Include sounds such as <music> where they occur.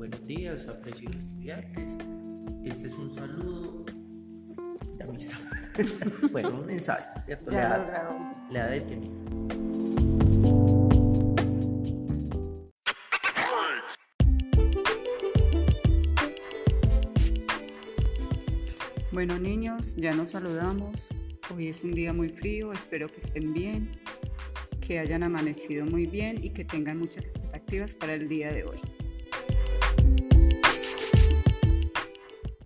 Buenos días, de Estudiantes. Este es un saludo de amistad. <laughs> bueno, un ensayo, ¿cierto? Ya le, lo grabó. detenido. Bueno niños, ya nos saludamos. Hoy es un día muy frío, espero que estén bien, que hayan amanecido muy bien y que tengan muchas expectativas para el día de hoy.